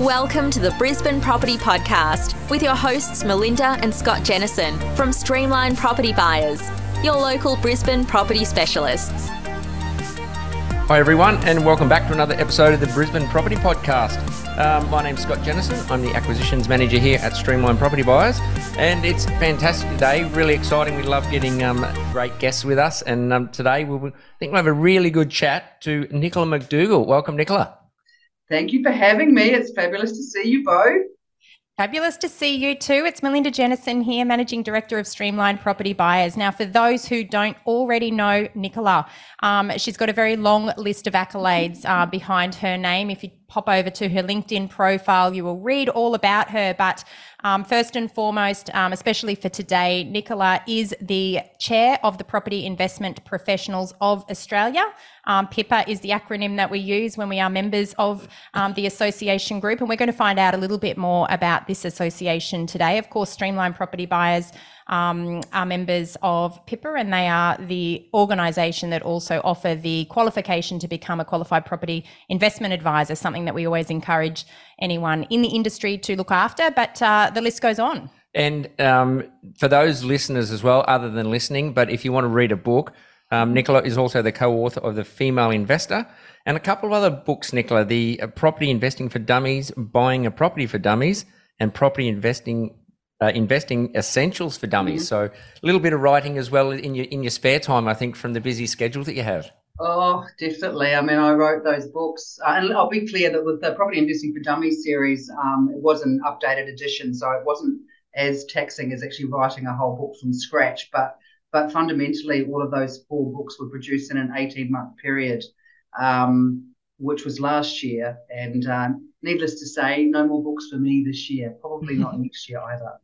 Welcome to the Brisbane Property Podcast with your hosts Melinda and Scott Jennison from Streamline Property Buyers, your local Brisbane property specialists. Hi, everyone, and welcome back to another episode of the Brisbane Property Podcast. Um, my name's Scott Jennison. I'm the Acquisitions Manager here at Streamline Property Buyers, and it's fantastic today. Really exciting. We love getting um, great guests with us, and um, today we'll, I think we'll have a really good chat to Nicola McDougall. Welcome, Nicola. Thank you for having me. It's fabulous to see you both. Fabulous to see you too. It's Melinda Jennison here, Managing Director of Streamline Property Buyers. Now, for those who don't already know Nicola, um, she's got a very long list of accolades uh, behind her name. If you pop over to her LinkedIn profile, you will read all about her. But um, first and foremost, um, especially for today, Nicola is the chair of the Property Investment Professionals of Australia. Um, PIPA is the acronym that we use when we are members of um, the association group. And we're going to find out a little bit more about this association today. Of course, Streamline Property Buyers um, are members of PIPA, and they are the organisation that also offer the qualification to become a qualified property investment advisor, something that we always encourage anyone in the industry to look after. But uh, the list goes on. And um, for those listeners as well, other than listening, but if you want to read a book, um, Nicola is also the co-author of The Female Investor and a couple of other books, Nicola, the uh, Property Investing for Dummies, Buying a Property for Dummies, and Property Investing uh, investing essentials for dummies. Mm-hmm. So a little bit of writing as well in your in your spare time, I think, from the busy schedule that you have. Oh, definitely. I mean, I wrote those books, uh, and I'll be clear that with the Property Investing for Dummies series, um, it was an updated edition, so it wasn't as taxing as actually writing a whole book from scratch. But but fundamentally, all of those four books were produced in an eighteen month period, um, which was last year. And um, needless to say, no more books for me this year. Probably not next year either.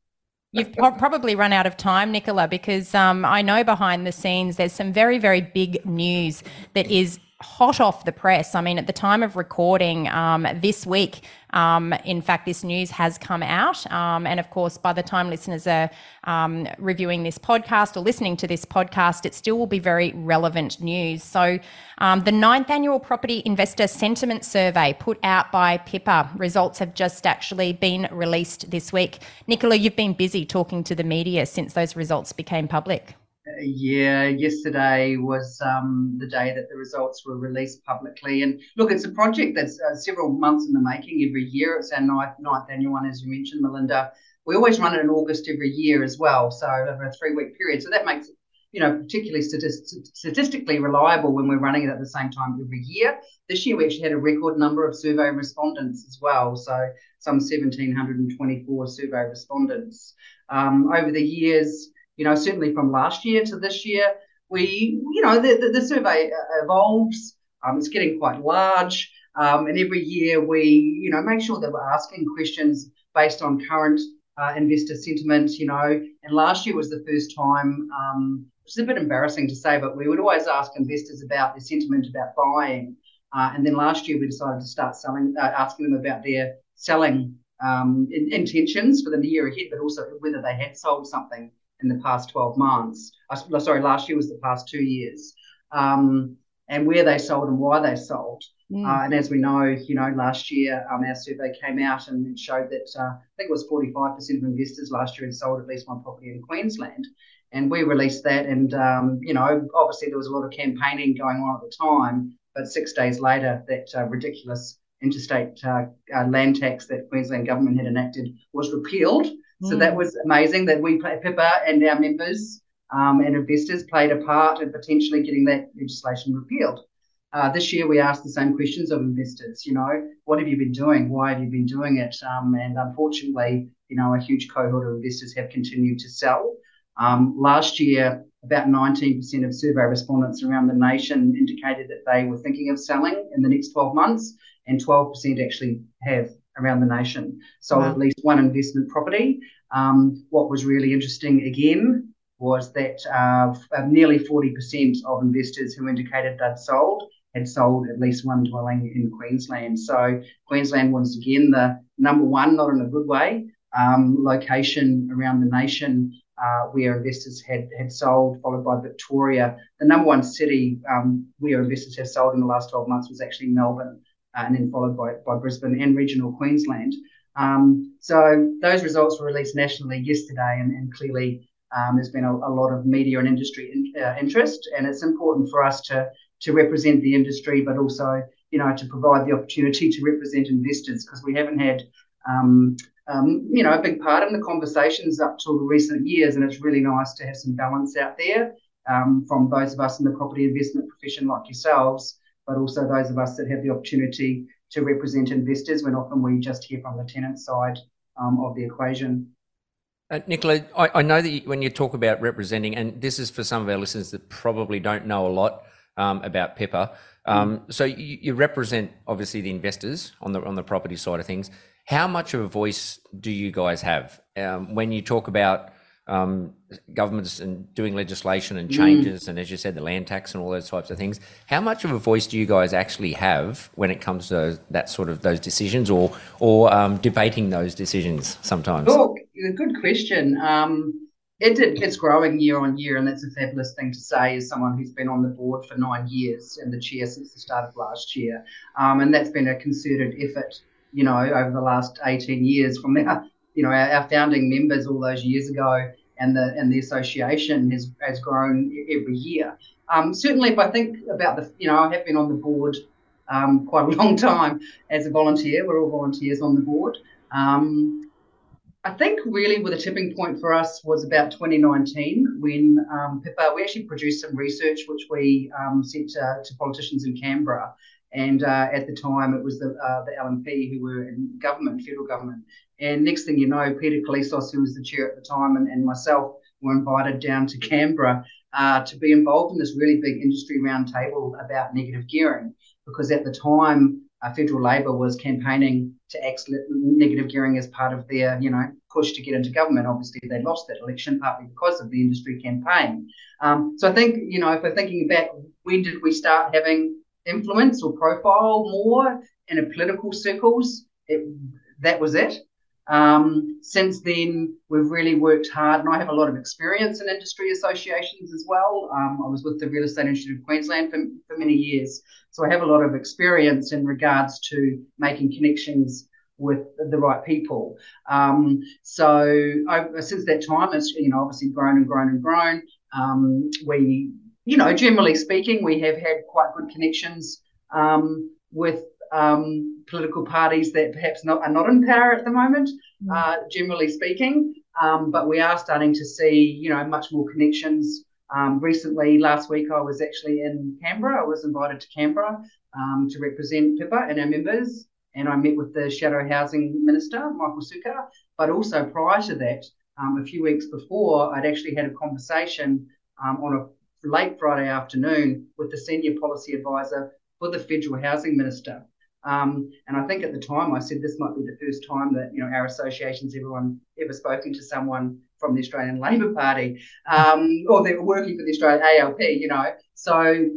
You've probably run out of time, Nicola, because um, I know behind the scenes there's some very, very big news that is hot off the press. I mean, at the time of recording um, this week, um, in fact, this news has come out. Um, and of course, by the time listeners are um, reviewing this podcast or listening to this podcast, it still will be very relevant news. So, um, the ninth annual Property Investor Sentiment Survey put out by PIPA results have just actually been released this week. Nicola, you've been busy talking to the media since those results became public yeah, yesterday was um, the day that the results were released publicly. And look, it's a project that's uh, several months in the making every year. It's our ninth, ninth annual one, as you mentioned, Melinda. We always run it in August every year as well, so over a three week period. So that makes it, you know, particularly statist- statistically reliable when we're running it at the same time every year. This year, we actually had a record number of survey respondents as well, so some 1,724 survey respondents. Um, over the years, you know, certainly from last year to this year, we, you know, the, the, the survey uh, evolves. Um, it's getting quite large. Um, and every year we, you know, make sure that we're asking questions based on current uh, investor sentiment, you know. And last year was the first time, um, which is a bit embarrassing to say, but we would always ask investors about their sentiment about buying. Uh, and then last year we decided to start selling, uh, asking them about their selling um, in, intentions for the year ahead, but also whether they had sold something in the past 12 months. Uh, sorry, last year was the past two years. Um, and where they sold and why they sold. Mm. Uh, and as we know, you know, last year um, our survey came out and it showed that uh, I think it was 45% of investors last year had sold at least one property in Queensland. And we released that, and um, you know, obviously there was a lot of campaigning going on at the time. But six days later, that uh, ridiculous interstate uh, uh, land tax that Queensland government had enacted was repealed. So that mm. was amazing that we, PIPA and our members um, and investors played a part in potentially getting that legislation repealed. Uh, this year, we asked the same questions of investors. You know, what have you been doing? Why have you been doing it? Um, and unfortunately, you know, a huge cohort of investors have continued to sell. Um, last year, about 19% of survey respondents around the nation indicated that they were thinking of selling in the next 12 months, and 12% actually have around the nation, sold wow. at least one investment property. Um, what was really interesting again was that uh, nearly 40% of investors who indicated they'd sold had sold at least one dwelling in Queensland. So Queensland was again the number one, not in a good way, um, location around the nation uh, where investors had, had sold, followed by Victoria. The number one city um, where investors have sold in the last 12 months was actually Melbourne uh, and then followed by, by Brisbane and regional Queensland. Um, so those results were released nationally yesterday, and, and clearly um, there's been a, a, lot of media and industry in, uh, interest, and it's important for us to to represent the industry, but also you know to provide the opportunity to represent investors because we haven't had um, um, you know a big part in the conversations up till the recent years, and it's really nice to have some balance out there um, from those of us in the property investment profession like yourselves, but also those of us that have the opportunity to represent investors when often we just hear from the tenant side um, of the equation. Uh, Nicola, I, I, know that you, when you talk about representing, and this is for some of our listeners that probably don't know a lot um, about PIPA. Um, mm. So you, you, represent obviously the investors on the on the property side of things. How much of a voice do you guys have um, when you talk about um, governments and doing legislation and mm. changes, mm. and as you said, the land tax and all those types of things. How much of a voice do you guys actually have when it comes to that sort of those decisions, or or um, debating those decisions sometimes? Oh, good question. Um, it, it's growing year on year, and that's a fabulous thing to say as someone who's been on the board for nine years and the chair since the start of last year. Um, and that's been a concerted effort, you know, over the last 18 years from our you know, our, our, founding members all those years ago and the and the association has, has grown every year. Um, certainly, if I think about the, you know, I have been on the board um, quite a long time as a volunteer. We're all volunteers on the board. Um, I think really with a tipping point for us was about 2019 when um, PIPA, we actually produced some research which we um, sent to, to, politicians in Canberra. And uh, at the time, it was the, uh, the LNP who were in government, federal government. And next thing you know, Peter Koulizos, who was the chair at the time, and, and myself were invited down to Canberra uh, to be involved in this really big industry roundtable about negative gearing. Because at the time, uh, federal Labor was campaigning to axe negative gearing as part of their, you know, push to get into government. Obviously, they lost that election partly because of the industry campaign. Um, so I think, you know, if we're thinking back, when did we start having influence or profile more in a political circles? It, that was it. Um, since then, we've really worked hard, and I have a lot of experience in industry associations as well. Um, I was with the Real Estate Institute of Queensland for, for many years, so I have a lot of experience in regards to making connections with the right people. Um, so I, since that time, it's you know obviously grown and grown and grown. Um, we, you know, generally speaking, we have had quite good connections um, with um, political parties that perhaps not, are not in power at the moment, mm. uh, generally speaking. Um, but we are starting to see, you know, much more connections. Um, recently, last week, I was actually in Canberra. I was invited to Canberra um, to represent PIPA and our members, and I met with the Shadow Housing Minister, Michael Sukkar. But also prior to that, um, a few weeks before, I'd actually had a conversation um, on a late Friday afternoon with the senior policy advisor for the federal housing minister. Um, and I think at the time I said this might be the first time that you know our associations everyone ever spoken to someone from the Australian Labor Party um, or they were working for the Australian ALP. You know, so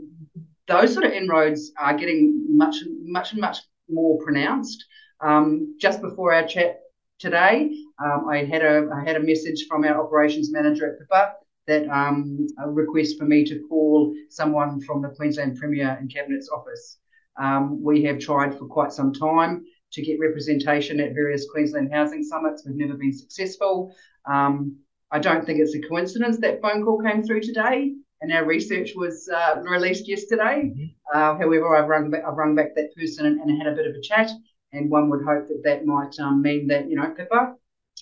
those sort of inroads are getting much much much more pronounced. Um, just before our chat today, um, I had a I had a message from our operations manager at PIPA that um, a request for me to call someone from the Queensland Premier and Cabinet's office. Um, we have tried for quite some time to get representation at various Queensland housing summits. We've never been successful. Um, I don't think it's a coincidence that phone call came through today and our research was uh, released yesterday. Mm-hmm. Uh, however, I've rung, back, I've rung back that person and, and, had a bit of a chat, and one would hope that that might um, mean that, you know, PIPA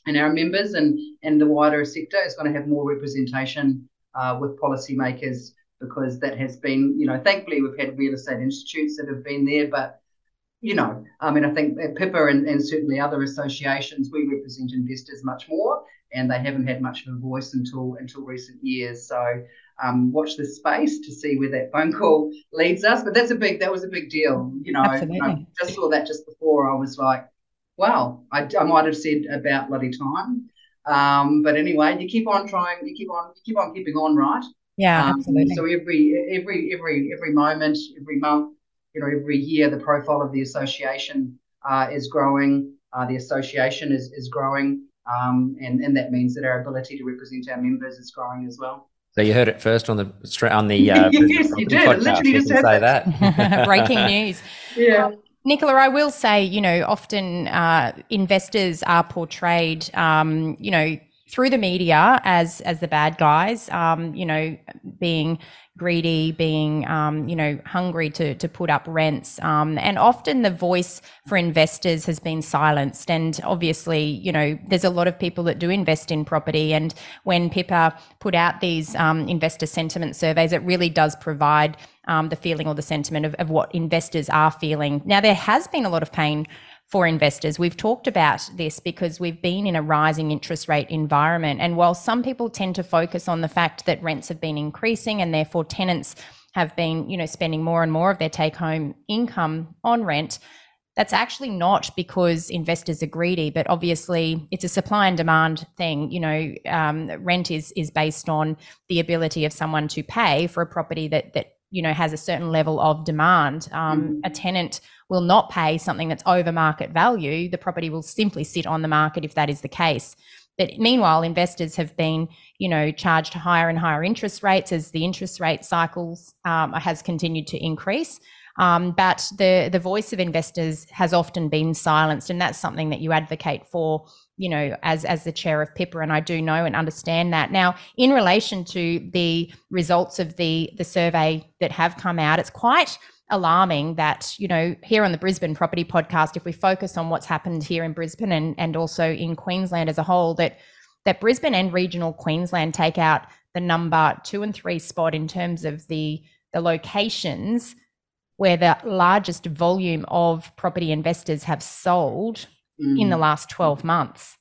and our members and, and the wider sector is going to have more representation uh, with policymakers because that has been, you know, thankfully we've had real estate institutes that have been there, but you know, I mean, I think at PIPA and, and certainly other associations, we represent investors much more, and they haven't had much of a voice until until recent years. So um, watch this space to see where that phone call leads us. But that's a big that was a big deal. You know, I just saw that just before. I was like, wow, I, I might have said about bloody time. Um, but anyway, you keep on trying, you keep on, you keep on keeping on, right? Yeah, um, absolutely. So every every every every moment, every month, you know, every year, the profile of the association uh, is growing. Uh, the association is is growing, um, and and that means that our ability to represent our members is growing as well. So you heard it first on the on the uh, yes, you did. Podcast. Literally just say that. Breaking news. Yeah. Um, Nicola, I will say, you know, often uh, investors are portrayed, um, you know, through the media as as the bad guys, um, you know, being greedy, being um, you know hungry to to put up rents, um, and often the voice for investors has been silenced. And obviously, you know, there's a lot of people that do invest in property, and when PIPA put out these um, investor sentiment surveys, it really does provide um, the feeling or the sentiment of, of what investors are feeling. Now, there has been a lot of pain for investors. We've talked about this because we've been in a rising interest rate environment. And while some people tend to focus on the fact that rents have been increasing and therefore tenants have been, you know, spending more and more of their take home income on rent, that's actually not because investors are greedy, but obviously it's a supply and demand thing. You know, um, rent is is based on the ability of someone to pay for a property that that you know has a certain level of demand. Um, mm. A tenant will not pay something that's over market value, the property will simply sit on the market if that is the case. But meanwhile, investors have been, you know, charged higher and higher interest rates as the interest rate cycles um, has continued to increase. Um, but the the voice of investors has often been silenced, and that's something that you advocate for, you know, as as the chair of PIPA, and I do know and understand that. Now, in relation to the results of the the survey that have come out, it's quite alarming that, you know, here on the Brisbane Property Podcast, if we focus on what's happened here in Brisbane and, and also in Queensland as a whole, that that Brisbane and regional Queensland take out the number two and three spot in terms of the the locations where the largest volume of property investors have sold mm. in the last 12 months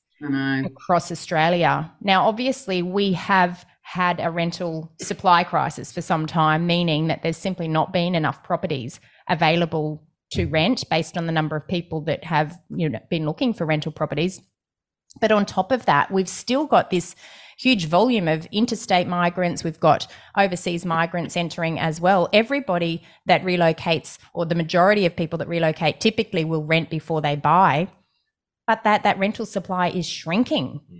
across Australia. Now, obviously, we have had a rental supply crisis for some time, meaning that there's simply not been enough properties available to rent based on the number of people that have you know been looking for rental properties. But on top of that, we've still got this huge volume of interstate migrants. We've got overseas migrants entering as well. Everybody that relocates, or the majority of people that relocate, typically will rent before they buy. But that, that rental supply is shrinking. Hmm.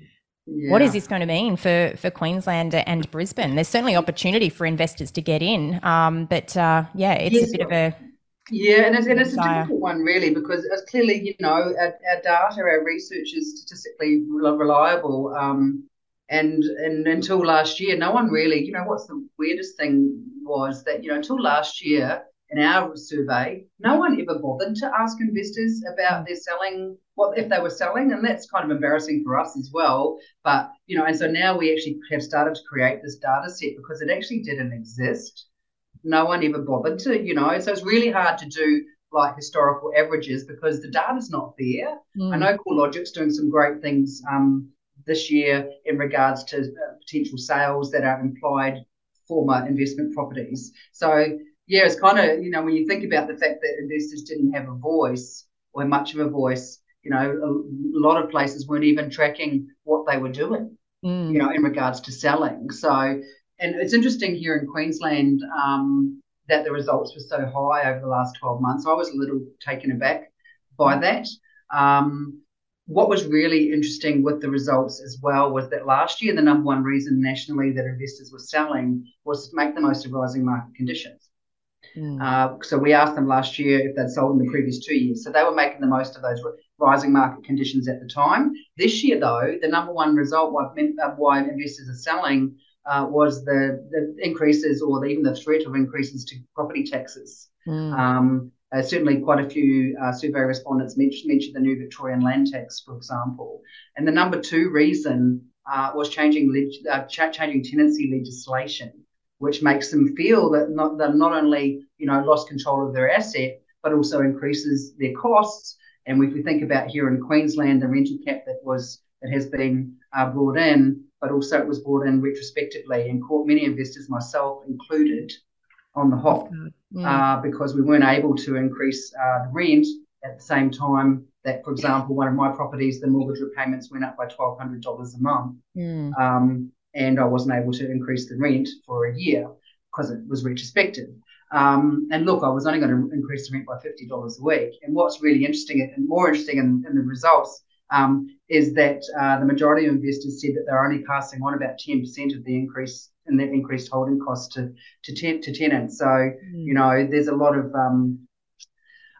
Yeah. What is this going to mean for, for Queensland and Brisbane? There's certainly opportunity for investors to get in, um, but uh, yeah, it's yes. a bit of a yeah, and it's, and it's a difficult one really because it's clearly you know our, our data, our research is statistically reliable, um, and and until last year, no one really you know what's the weirdest thing was that you know until last year in our survey, no one ever bothered to ask investors about their selling, what if they were selling, and that's kind of embarrassing for us as well. But you know, and so now we actually have started to create this data set because it actually didn't exist. No one ever bothered to, you know, so it's really hard to do like historical averages because the data's not there. Mm. I know CoreLogic's doing some great things um, this year in regards to uh, potential sales that are implied former investment properties. So yeah, it's kind of, you know, when you think about the fact that investors didn't have a voice or much of a voice, you know, a lot of places weren't even tracking what they were doing, mm. you know, in regards to selling. So, and it's interesting here in Queensland um, that the results were so high over the last 12 months. I was a little taken aback by that. Um, what was really interesting with the results as well was that last year, the number one reason nationally that investors were selling was to make the most of rising market conditions. Mm. Uh, so we asked them last year if they'd sold in the previous two years. So they were making the most of those rising market conditions at the time. This year, though, the number one result why, uh, why investors are selling uh, was the, the increases or the, even the threat of increases to property taxes. Mm. Um, uh, certainly, quite a few uh, survey respondents mentioned, mentioned, the new Victorian land tax, for example. And the number two reason uh, was changing leg- ch- changing tenancy legislation which makes them feel that not that not only you know lost control of their asset, but also increases their costs. And if we think about here in Queensland, the rental cap that was that has been uh, brought in, but also it was brought in retrospectively and caught many investors, myself included, on the hop uh, because we weren't able to increase uh, the rent at the same time that, for example, one of my properties, the mortgage repayments went up by twelve hundred dollars a month. Mm. Um, and I wasn't able to increase the rent for a year because it was retrospective. Um, and look, I was only going to increase the rent by fifty dollars a week. And what's really interesting and more interesting in, in the results um, is that uh, the majority of investors said that they're only passing on about ten percent of the increase in their increased holding costs to to, ten, to tenants. So mm. you know, there's a lot of um,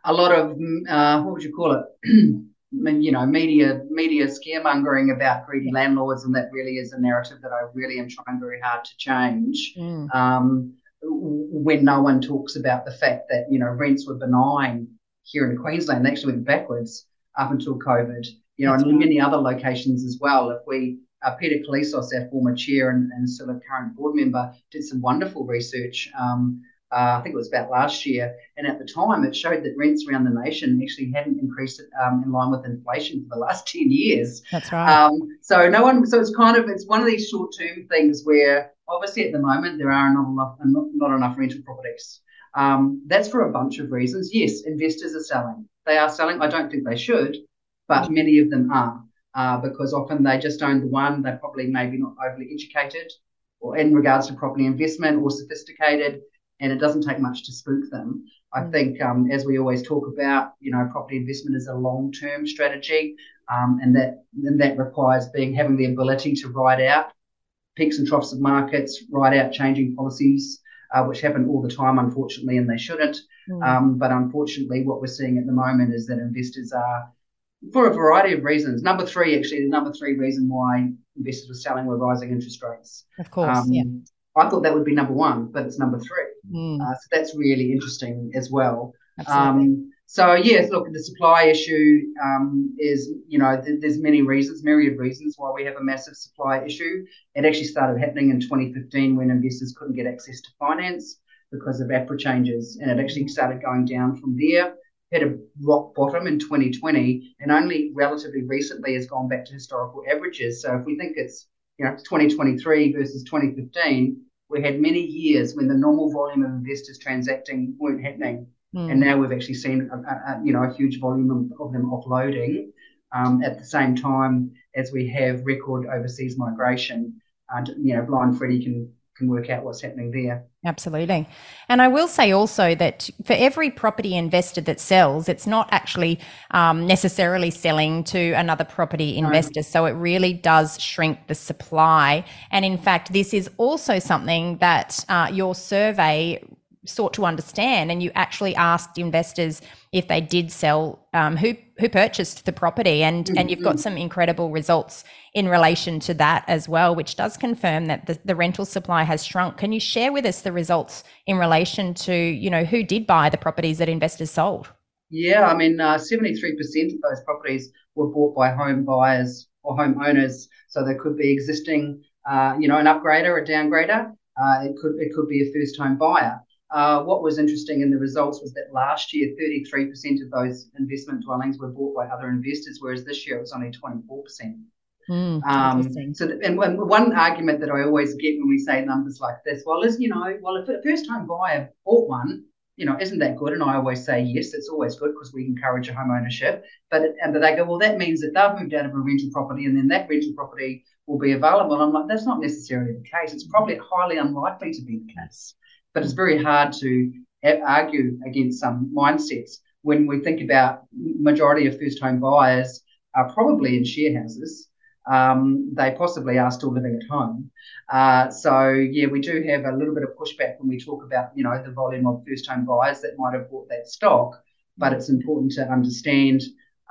a lot of uh, what would you call it? you know, media media scaremongering about greedy landlords, and that really is a narrative that I really am trying very hard to change. Mm. Um, when no one talks about the fact that you know rents were benign here in Queensland, they actually went backwards up until COVID. You know, That's and right. many other locations as well. If we uh, Peter Koulizos, our former chair and, and still a current board member, did some wonderful research um, uh, I think it was about last year. And at the time, it showed that rents around the nation actually hadn't increased um, in line with inflation for the last 10 years. That's right. Um, so no one, so it's kind of, it's one of these short term things where obviously at the moment there are not enough, not, not enough rental properties. Um, that's for a bunch of reasons. Yes, investors are selling. They are selling. I don't think they should, but many of them are uh, because often they just own the one. They're probably maybe not overly educated or in regards to property investment or sophisticated and it doesn't take much to spook them. I mm. think, um, as we always talk about, you know, property investment is a long-term strategy, um, and that and that requires being having the ability to ride out peaks and troughs of markets, ride out changing policies, uh, which happen all the time, unfortunately, and they shouldn't. Mm. Um, but unfortunately, what we're seeing at the moment is that investors are, for a variety of reasons. Number three, actually, the number three reason why investors were selling were rising interest rates. Of course, um, yeah. I thought that would be number one, but it's number three. Mm. Uh, so that's really interesting as well. Um, so yes, look, the supply issue um, is, you know, th- there's many reasons, myriad reasons why we have a massive supply issue. It actually started happening in 2015 when investors couldn't get access to finance because of APRA changes, and it actually started going down from there. Hit a rock bottom in 2020, and only relatively recently has gone back to historical averages. So if we think it's, you know, 2023 versus 2015, we had many years when the normal volume of investors transacting weren't happening, mm. and now we've actually seen a, a, you know a huge volume of, of them offloading um, at the same time as we have record overseas migration. And you know, Blind Freddie can can work out what's happening there. Absolutely. And I will say also that for every property investor that sells, it's not actually um, necessarily selling to another property investor. No. So it really does shrink the supply. And in fact, this is also something that uh, your survey sought to understand and you actually asked investors if they did sell um, who who purchased the property and mm-hmm. and you've got mm-hmm. some incredible results in relation to that as well which does confirm that the, the rental supply has shrunk can you share with us the results in relation to you know who did buy the properties that investors sold yeah i mean uh, 73% of those properties were bought by home buyers or home owners so they could be existing uh, you know an upgrader a downgrader uh, it could it could be a first home buyer what was interesting in the results was that last year, 33% of those investment dwellings were bought by other investors, whereas this year it was only 24%. Mm, um, so, the, and one argument that I always get when we say numbers like this, well, is you know, well, if a first-time buyer bought one, you know, isn't that good? And I always say yes, it's always good because we encourage a home ownership. But and but they go, well, that means that they've moved out of a rental property, and then that rental property will be available. And I'm like, that's not necessarily the case. It's probably highly unlikely to be the case but it's very hard to argue against some mindsets when we think about majority of first home buyers are probably in share houses. Um, they possibly are still living at home. Uh, so yeah, we do have a little bit of pushback when we talk about you know the volume of first home buyers that might have bought that stock. But it's important to understand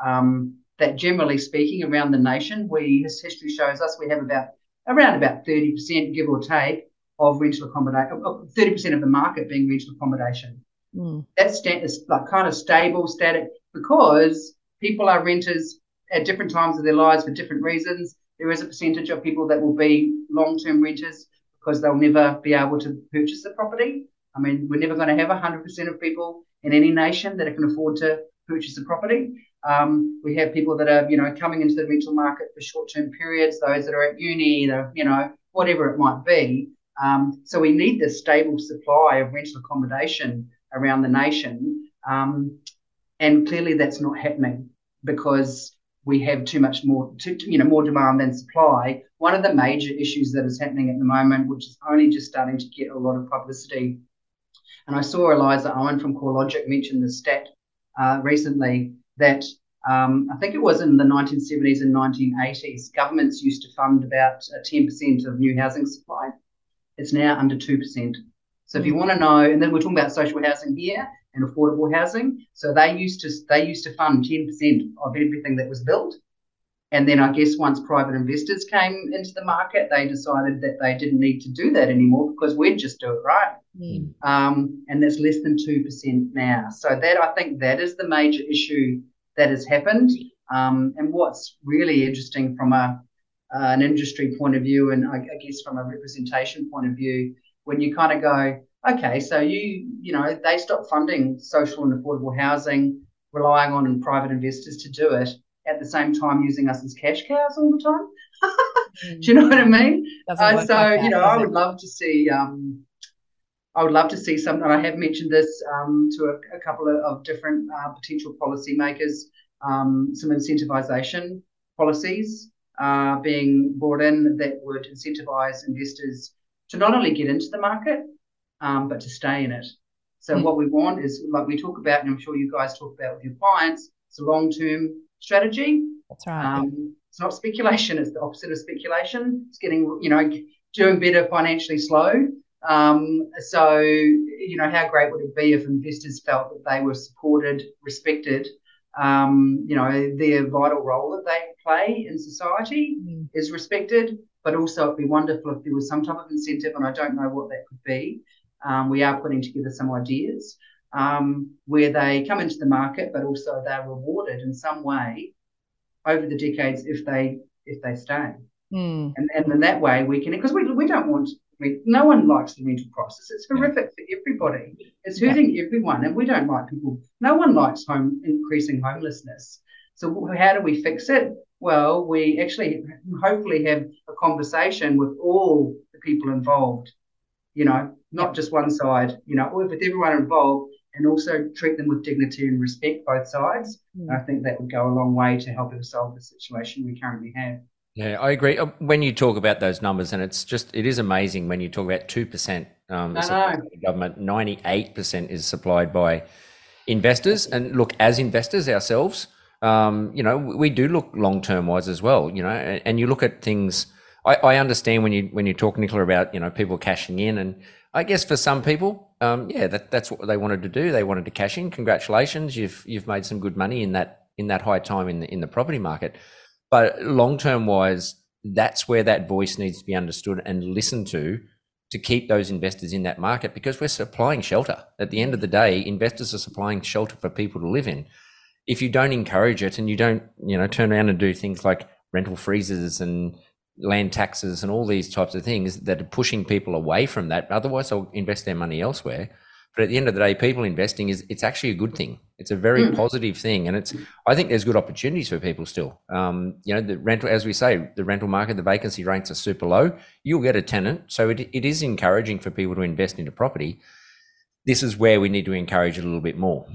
um, that generally speaking, around the nation, we history shows us we have about around about thirty percent, give or take, of rental accommodation, thirty percent of the market being rental accommodation. Mm. That's is like kind of stable, static, because people are renters at different times of their lives for different reasons. There is a percentage of people that will be long-term renters because they'll never be able to purchase a property. I mean, we're never going to have 100% of people in any nation that can afford to purchase a property. Um, we have people that are, you know, coming into the rental market for short-term periods, those that are at uni, you know, whatever it might be. Um, so we need this stable supply of rental accommodation around the nation. Um, and clearly that's not happening because we have too much more, too, you know, more demand than supply. One of the major issues that is happening at the moment, which is only just starting to get a lot of publicity, and I saw Eliza Owen from CoreLogic mention the stat uh, recently that um, I think it was in the 1970s and 1980s, governments used to fund about 10% of new housing supply. It's now under 2%. So if you want to know, and then we're talking about social housing here, and affordable housing. So they used to they used to fund 10% of everything that was built. And then I guess once private investors came into the market, they decided that they didn't need to do that anymore because we'd just do it right. Mm. Um, and that's less than 2% now. So that I think that is the major issue that has happened. Um, and what's really interesting from a uh, an industry point of view, and I, I guess from a representation point of view, when you kind of go, okay, so you you know they stopped funding social and affordable housing, relying on private investors to do it, at the same time using us as cash cows all the time. Do you know what I mean? Uh, so like that, you know, I would it? love to see. Um, I would love to see something. I have mentioned this um, to a, a, couple of, of different uh, potential policymakers. Um, some incentivization policies being brought in that would incentivize investors to not only get into the market um, but to stay in it. So mm. what we want is, like we talk about, and I'm sure you guys talk about with your clients, it's a long-term strategy. That's right. Um, it's not speculation. It's the opposite of speculation. It's getting, you know, doing better financially slow. Um, so, you know, how great would it be if investors felt that they were supported, respected, um, you know, their vital role that they play in society mm. is respected, but also it'd be wonderful if there was some type of incentive, and I don't know what that could be. Um, we are putting together some ideas um, where they come into the market, but also they're rewarded in some way over the decades if they if they stay. Mm. And, and in that way, we can because we, we don't want I mean, no one likes the rental crisis. It's horrific for everybody. It's hurting yeah. everyone, and we don't like people. No one likes home increasing homelessness. So how do we fix it? Well, we actually hopefully have a conversation with all the people involved. You know, not just one side. You know, with everyone involved, and also treat them with dignity and respect, both sides. Mm. I think that would go a long way to helping solve the situation we currently have. Yeah, I agree. Uh, when you talk about those numbers, and it's just it is amazing when you talk about two percent um, government, ninety eight percent is supplied by investors. And look, as investors ourselves, um, you know, we do look long term wise as well. You know, and, and you look at things. I, I, understand when you when you talk Nicola about you know people cashing in, and I guess for some people, um, yeah, that, that's what they wanted to do. They wanted to cash in. Congratulations, you've you've made some good money in that in that high time in the in the property market. But long term wise, that's where that voice needs to be understood and listened to to keep those investors in that market because we're supplying shelter. At the end of the day, investors are supplying shelter for people to live in. If you don't encourage it and you don't, you know, turn around and do things like rental freezes and land taxes and all these types of things that are pushing people away from that, otherwise they'll invest their money elsewhere. But at the end of the day, people investing is it's actually a good thing. It's a very mm. positive thing, and it's I think there's good opportunities for people still. Um, you know, the rental, as we say, the rental market, the vacancy rates are super low. You'll get a tenant, so it, it is encouraging for people to invest into property. This is where we need to encourage it a little bit more.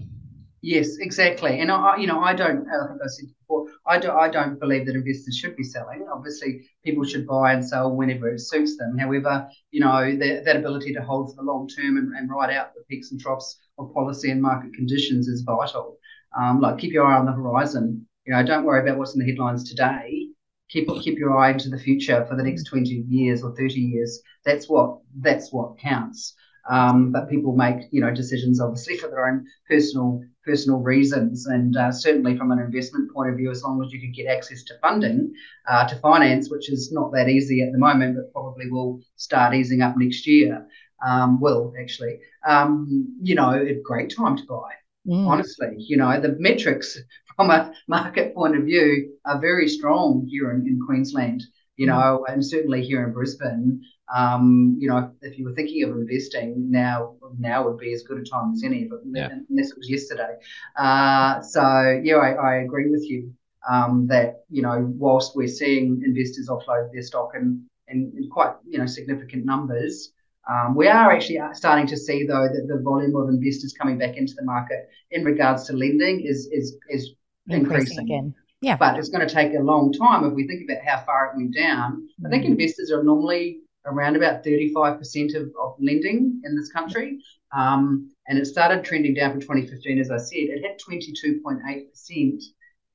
Yes, exactly. And I, you know, I don't. I think I said before. I do. I don't believe that investors should be selling. Obviously, people should buy and sell whenever it suits them. However, you know, the, that ability to hold for the long term and, and ride out the peaks and troughs of policy and market conditions is vital. Um, like keep your eye on the horizon. You know, don't worry about what's in the headlines today. Keep keep your eye into the future for the next twenty years or thirty years. That's what that's what counts. Um, but people make you know decisions obviously for their own personal personal reasons, and uh, certainly from an investment point of view, as long as you can get access to funding uh, to finance, which is not that easy at the moment, but probably will start easing up next year. Um, will actually, um, you know, a great time to buy. Mm. Honestly, you know, the metrics from a market point of view are very strong here in, in Queensland you mm. know, and certainly here in Brisbane, um, you know, if you were thinking of investing now, now would be as good a time as any, but yeah. unless it was yesterday. Uh, so yeah, I, I, agree with you um, that you know, whilst we're seeing investors offload their stock in, in, in quite you know significant numbers. Um, we are actually starting to see, though, that the volume of investors coming back into the market in regards to lending is is is increasing, increasing. again. Yeah. But it's going to take a long time if we think about how far it went down. I think mm. investors are normally around about 35% of, of lending in this country. Um, and it started trending down from 2015, as I said. It hit 22.8%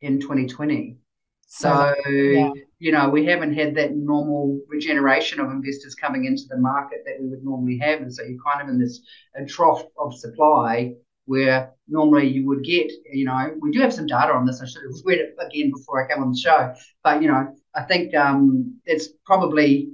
in 2020. So, yeah. you know, we haven't had that normal regeneration of investors coming into the market that we would normally have. And so you're kind of in this trough of supply where normally you would get, you know, we do have some data on this. I should have read it again before I came on the show. But, you know, I think um, it's probably,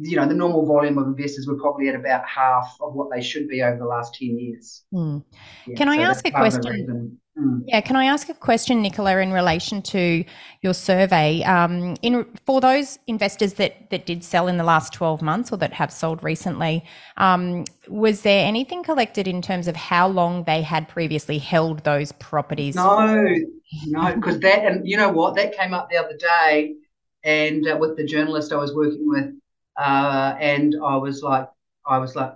you know, the normal volume of investors were probably at about half of what they should be over the last 10 years. Mm. Yeah, Can I ask a question? Mm. Yeah, can I ask a question, Nicola, in relation to your survey? Um, in for those investors that that did sell in the last twelve months or that have sold recently, um, was there anything collected in terms of how long they had previously held those properties? No, no, because that and you know what that came up the other day, and uh, with the journalist I was working with, uh, and I was like, I was like,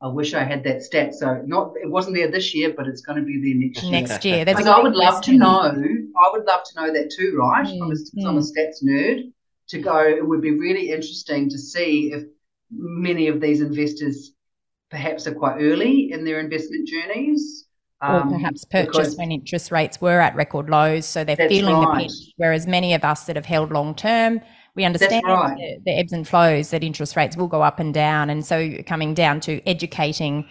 I wish I had that stat. So not it wasn't there this year, but it's going to be there next year. Next year, because I would love to know. I would love to know that too, right? Mm, I'm, a, mm. I'm a stats nerd. To go, it would be really interesting to see if many of these investors perhaps are quite early in their investment journeys. Um, or perhaps purchased when interest rates were at record lows, so they're feeling right. the pinch. Whereas many of us that have held long term, we understand right. the, the, ebbs and flows that interest rates will go up and down. And so coming down to educating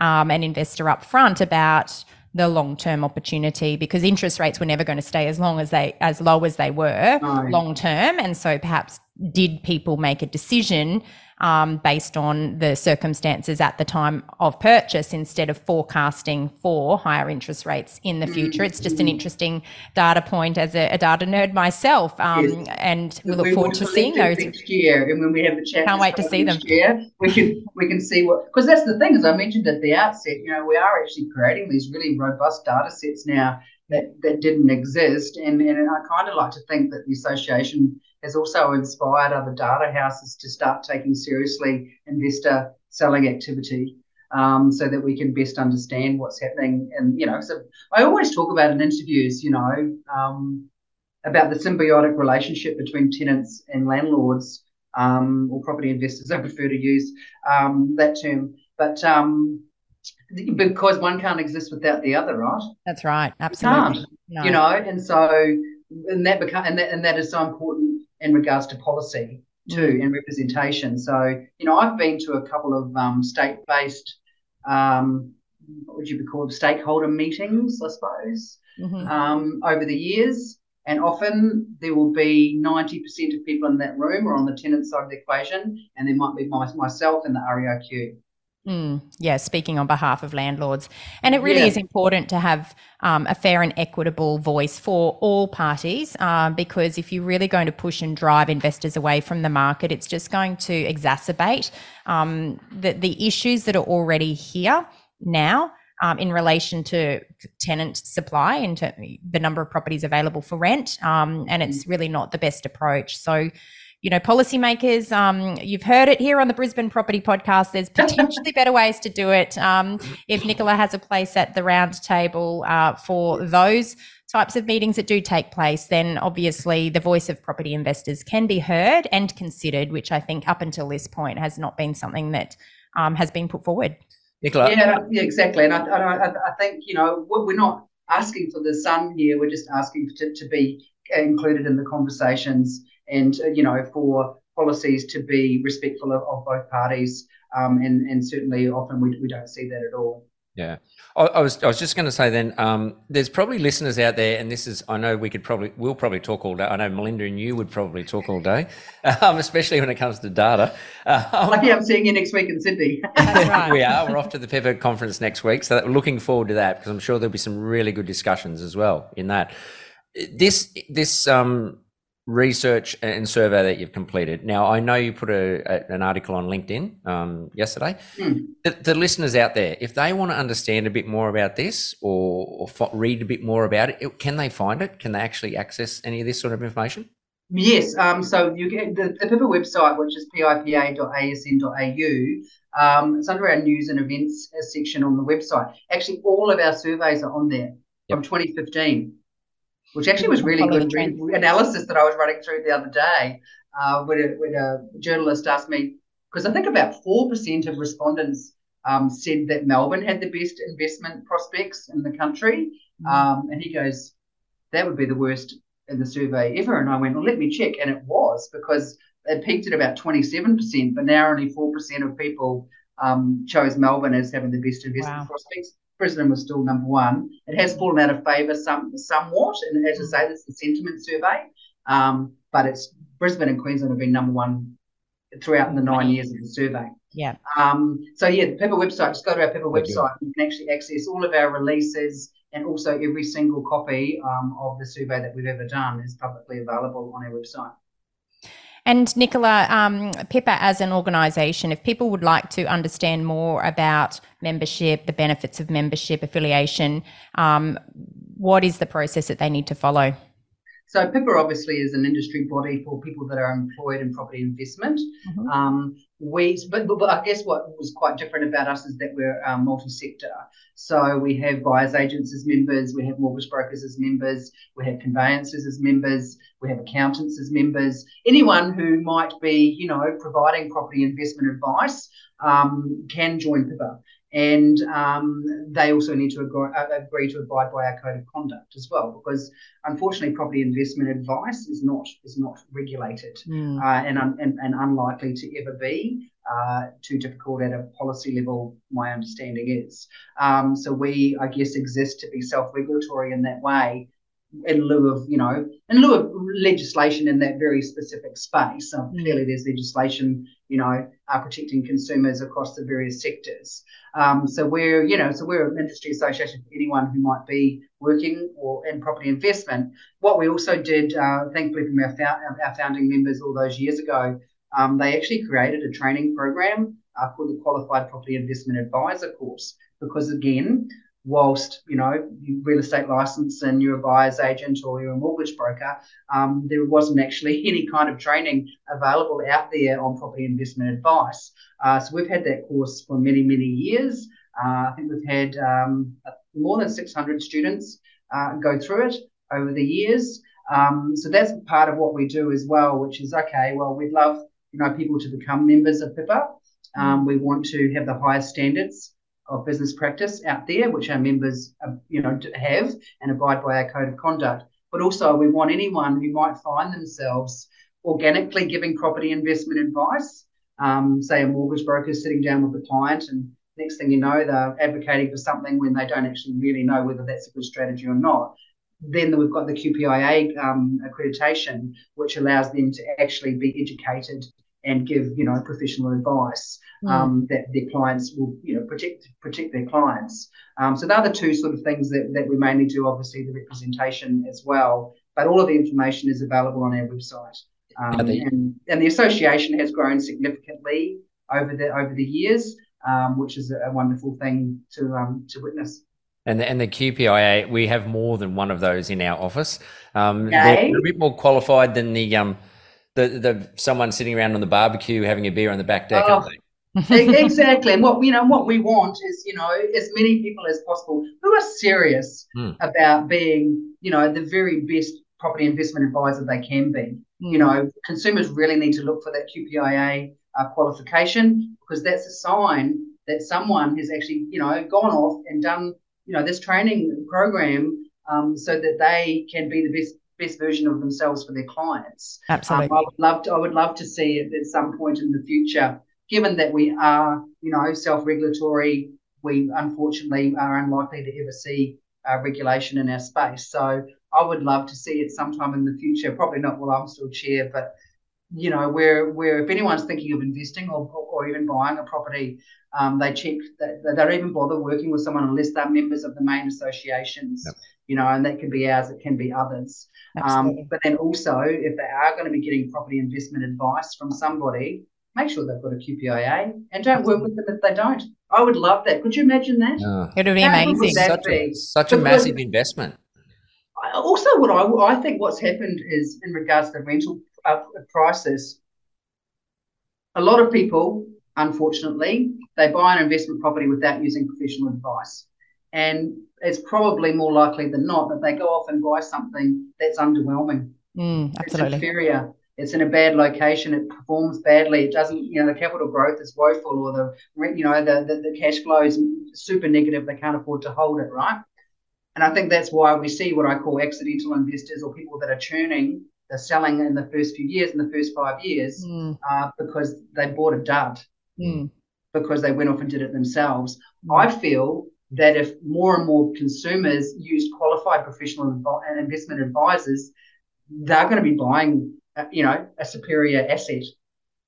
um, an investor up front about the long-term opportunity because interest rates were never going to stay as long as they as low as they were no. long term and so perhaps did people make a decision um, based on the circumstances at the time of purchase instead of forecasting for higher interest rates in the future. It's just an mm-hmm. interesting data point as a, a data nerd myself, um, yes. and we look we forward to seeing those next year. And when we have the chat, can't wait to see them. Year, we can we can see what because that's the thing as I mentioned at the outset. You know, we are actually creating these really robust data sets now that that didn't exist, and and I kind of like to think that the association has also inspired other data houses to start taking seriously investor selling activity um, so that we can best understand what's happening. And, you know, so I always talk about in interviews, you know, um, about the symbiotic relationship between tenants and landlords um, or property investors. I prefer to use um, that term. But um, because one can't exist without the other, right? That's right. Absolutely. No. You know, and so and that become and that and that is so important in regards to policy too mm. and representation. So, you know, I've been to a couple of um, state-based, um, what would you be called, stakeholder meetings, I suppose, mm-hmm. um, over the years. And often there will be 90% of people in that room are on the tenant side of the equation, and there might be my, myself and the REIQ. Mm, yeah, speaking on behalf of landlords. And it really yeah. is important to have um, a fair and equitable voice for all parties um, because if you're really going to push and drive investors away from the market, it's just going to exacerbate um, the, the issues that are already here now. Um, in relation to tenant supply and the number of properties available for rent. Um, and it's mm. really not the best approach. So, you know, policymakers, um, you've heard it here on the Brisbane Property Podcast. There's potentially better ways to do it. Um, if Nicola has a place at the round table uh, for those types of meetings that do take place, then obviously the voice of property investors can be heard and considered, which I think up until this point has not been something that um, has been put forward. Nicola. Yeah, yeah exactly. And I, I, I think, you know, we're not asking for the sun here. We're just asking to, to be included in the conversations and uh, you know for policies to be respectful of, of both parties. Um, and and certainly often we, we don't see that at all. Yeah, I, I was I was just going to say then. Um, there's probably listeners out there, and this is I know we could probably we'll probably talk all day. I know Melinda and you would probably talk all day, um, especially when it comes to data. Um, Lucky I'm seeing you next week in Sydney. we are. We're off to the Pepper conference next week, so we're looking forward to that because I'm sure there'll be some really good discussions as well in that. This this um research and survey that you've completed. Now, I know you put a, a, an article on LinkedIn um, yesterday. Mm. The, the, listeners out there, if they want to understand a bit more about this or, or read a bit more about it, can they find it? Can they actually access any of this sort of information? Yes. Um, so you get the, the PIPA website, which is pipa.asn.au. Um, it's under our news and events section on the website. Actually, all of our surveys are on there yep. from 2015 which actually was really good analysis that I was running through the other day uh, when, a, when a journalist asked me, because I think about 4% of respondents um, said that Melbourne had the best investment prospects in the country. Mm. Um, and he goes, that would be the worst in the survey ever. And I went, well, let me check. And it was because it peaked at about 27%, but now only 4% of people um, chose Melbourne as having the best investment wow. prospects. Brisbane was still number one. It has fallen out of favour some somewhat, and as I say, this is the sentiment survey. Um, but it's Brisbane and Queensland have been number one throughout the nine years of the survey. Yeah. Um, so yeah, the PIPA website. Just go to our PIPA website. You can actually access all of our releases and also every single copy um, of the survey that we've ever done is publicly available on our website. And Nicola, um, PIPA as an organisation, if people would like to understand more about membership, the benefits of membership, affiliation, um, what is the process that they need to follow? So PIPA obviously is an industry body for people that are employed in property investment. Mm-hmm. Um, we, but, but, I guess what was quite different about us is that we're um, multi-sector. So we have buyers agents as members, we have mortgage brokers as members, we have conveyancers as members, we have accountants as members. Anyone who might be, you know, providing property investment advice um, can join PIPA and um, they also need to agree, uh, agree, to abide by our code of conduct as well, because unfortunately, property investment advice is not is not regulated mm. uh, and, and, and unlikely to ever be. Uh, too difficult at a policy level, my understanding is. Um, so we, I guess, exist to be self-regulatory in that way, in lieu of, you know, in lieu of legislation in that very specific space. So mm. clearly, there's legislation, you know, uh, protecting consumers across the various sectors. Um, so we're, you know, so we're an industry association for anyone who might be working or in property investment. What we also did, uh, thankfully, from our, our founding members all those years ago, um, they actually created a training program uh, called the Qualified Property Investment Advisor course because, again, whilst you know real estate license and you're a buyer's agent or you're a mortgage broker, um, there wasn't actually any kind of training available out there on property investment advice. Uh, so we've had that course for many many years. Uh, I think we've had um, more than 600 students uh, go through it over the years. Um, so that's part of what we do as well, which is okay. Well, we'd love you know people to become members of PIPA. Um, we want to have the highest standards of business practice out there, which our members, uh, you know, have and abide by our code of conduct. But also, we want anyone who might find themselves organically giving property investment advice, um, say a mortgage broker sitting down with a client, and next thing you know, they're advocating for something when they don't actually really know whether that's a good strategy or not. Then we've got the QPIA um, accreditation, which allows them to actually be educated and give you know professional advice mm. um, that their clients will you know protect protect their clients. Um, so they're the two sort of things that, that we mainly do. Obviously, the representation as well, but all of the information is available on our website. Um, and, and the association has grown significantly over the over the years, um, which is a, wonderful thing to um, to witness. And the, and the QPIA, we have more than one of those in our office. Um, they're a bit more qualified than the um, the, the someone sitting around on the barbecue having a beer on the back deck, oh, exactly. And what you know, what we want is, you know, as many people as possible who are serious mm. about being, you know, the very best property investment advisor they can be. Mm. You know, consumers really need to look for that QPIA uh, qualification because that's a sign that someone has actually, you know, gone off and done, you know, this training program um, so that they can be the best best version of themselves for their clients. Absolutely. Um, I would love to, I would love to see it at some point in the future, given that we are, you know, self-regulatory, we unfortunately are unlikely to ever see uh, regulation in our space. So I would love to see it sometime in the future. Probably not while I'm still chair, but you know, where where if anyone's thinking of investing or, or even buying a property, um, they check that they don't even bother working with someone unless they're members of the main associations. Yep. You know, and that can be ours, it can be others. Um, but then also, if they are going to be getting property investment advice from somebody, make sure they've got a QPIA and don't work with them if they don't. I would love that. Could you imagine that? Oh. It would be How amazing. Such, a, such a massive investment. Also, what I, I think what's happened is in regards to the rental uh, prices, a lot of people, unfortunately, they buy an investment property without using professional advice. And it's probably more likely than not that they go off and buy something that's underwhelming. Mm, absolutely. It's inferior. It's in a bad location. It performs badly. It doesn't, you know, the capital growth is woeful or the, you know, the, the, the cash flow is super negative. They can't afford to hold it, right? And I think that's why we see what I call accidental investors or people that are churning, they're selling in the first few years, in the first five years, mm. uh, because they bought a dud, mm. because they went off and did it themselves. Mm. I feel that if more and more consumers use qualified professional and investment advisors, they're going to be buying, uh, you know, a superior asset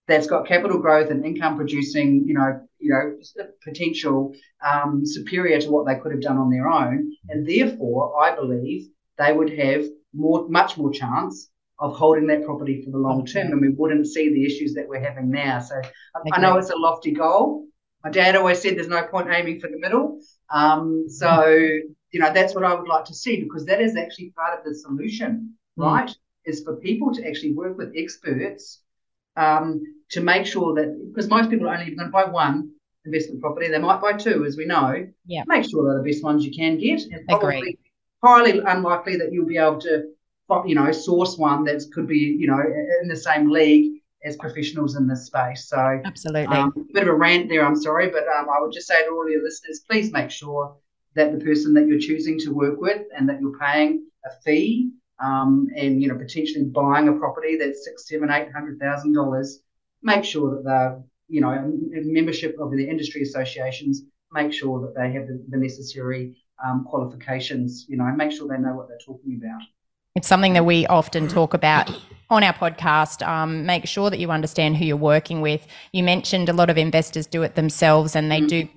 that's got capital growth and income producing, you know, you know, potential um, superior to what they could have done on their own, and therefore, I believe they would have more, much more chance of holding that property for the long term, and we wouldn't see the issues that we're having now. So okay. I know it's a lofty goal. My dad always said there's no point aiming for the middle. Um, so you know that's what I would like to see because that is actually part of the solution, mm. right? Is for people to actually work with experts um, to make sure that because most people are only going to buy one investment property, they might buy two, as we know. Yeah. Make sure they're the best ones you can get, and probably Agreed. highly unlikely that you'll be able to, you know, source one that could be, you know, in the same league as professionals in this space. So absolutely, um, a bit of a rant there. I'm sorry, but um, I would just say to all your listeners, please make sure that the person that you're choosing to work with and that you're paying a fee um, and you know potentially buying a property that's six, seven, eight hundred thousand dollars, make sure that they're you know membership of the industry associations. Make sure that they have the, the necessary um, qualifications. You know, and make sure they know what they're talking about. It's something that we often talk about on our podcast. Um, make sure that you understand who you're working with. You mentioned a lot of investors do it themselves and they mm-hmm. do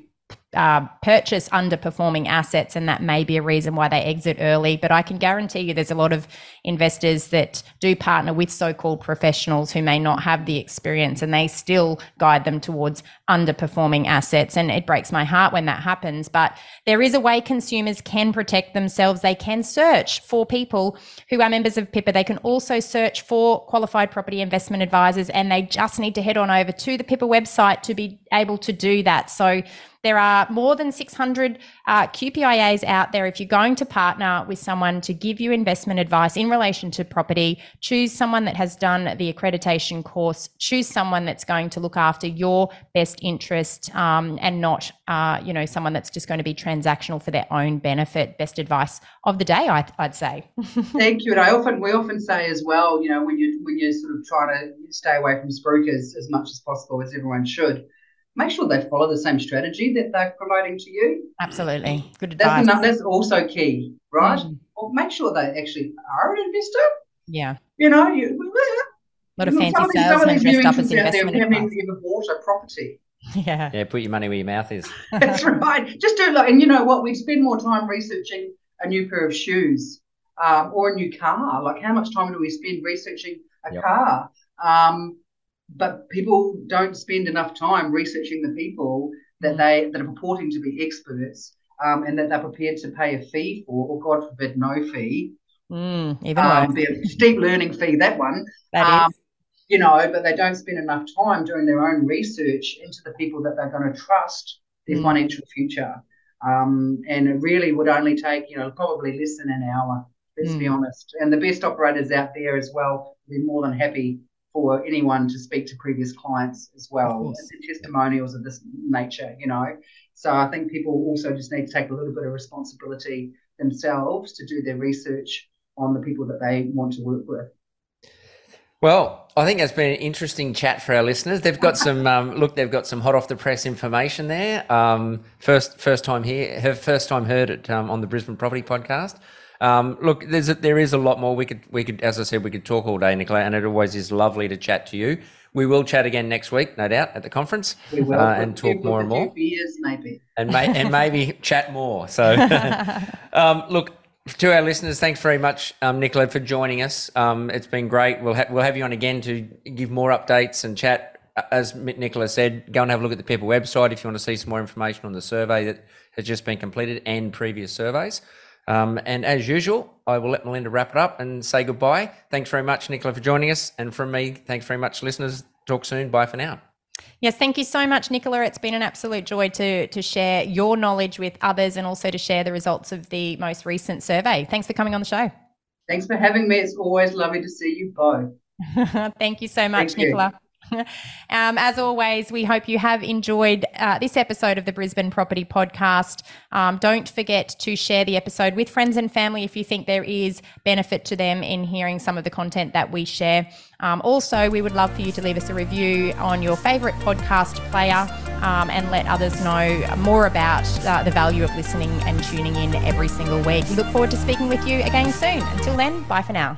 uh, purchase underperforming assets, and that may be a reason why they exit early. But I can guarantee you there's a lot of investors that do partner with so called professionals who may not have the experience and they still guide them towards underperforming assets. And it breaks my heart when that happens. But there is a way consumers can protect themselves. They can search for people who are members of PIPA. They can also search for qualified property investment advisors, and they just need to head on over to the PIPA website to be able to do that. So there are more than 600 uh, QPIAs out there. If you're going to partner with someone to give you investment advice in relation to property, choose someone that has done the accreditation course. Choose someone that's going to look after your best interest um, and not, uh, you know, someone that's just going to be transactional for their own benefit. Best advice of the day, I, would say. Thank you. And I often we often say as well, you know, when you when you're sort of trying to stay away from spruikers as much as possible, as everyone should make sure they follow the same strategy that they're promoting to you. Absolutely. Good advice. That's, that's also key, right? Mm. Well, make sure they actually are an investor. Yeah. You know, you, a lot of fancy salesmen dressed up as investment there, haven't even bought a property. Yeah. Yeah, put your money where your mouth is. That's right. Just do it like, and you know what? We spend more time researching a new pair of shoes um, or a new car. Like, how much time do we spend researching a yep. car? Um, but people don't spend enough time researching the people that they that are purporting to be experts um, and that they're prepared to pay a fee for, or God forbid, no fee. Mm, even um, be a steep learning fee that one. That um, is. You know, but they don't spend enough time doing their own research into the people that they're going to trust their mm. financial future. Um, and it really would only take, you know, probably less than an hour. Let's mm. be honest. And the best operators out there as well be more than happy for anyone to speak to previous clients as well, and testimonials of this nature, you know. So I think people also just need to take a little bit of responsibility themselves to do their research on the people that they want to work with. Well, I think that's been an interesting chat for our listeners. They've got some um, look. They've got some hot off the press information there. Um, first, first time here, her first time heard it um, on the Brisbane Property Podcast. Um, look, there's a, there is a lot more we could we could as I said we could talk all day, Nicola, and it always is lovely to chat to you. We will chat again next week, no doubt, at the conference, we will, uh, and talk more and more. Beers, maybe, and may, and maybe chat more. So, um, look to our listeners, thanks very much, um, Nicola, for joining us. Um, it's been great. We'll ha- we'll have you on again to give more updates and chat. As Nicola said, go and have a look at the PIPA website if you want to see some more information on the survey that has just been completed and previous surveys. Um, and as usual, I will let Melinda wrap it up and say goodbye. Thanks very much, Nicola, for joining us. And from me, thanks very much, listeners. Talk soon. Bye for now. Yes, thank you so much, Nicola. It's been an absolute joy to to share your knowledge with others and also to share the results of the most recent survey. Thanks for coming on the show. Thanks for having me. It's always lovely to see you both. thank you so much, thank Nicola. You. um, as always, we hope you have enjoyed uh, this episode of the Brisbane Property Podcast. Um, don't forget to share the episode with friends and family if you think there is benefit to them in hearing some of the content that we share. Um, also, we would love for you to leave us a review on your favourite podcast player um, and let others know more about uh, the value of listening and tuning in every single week. We look forward to speaking with you again soon. Until then, bye for now.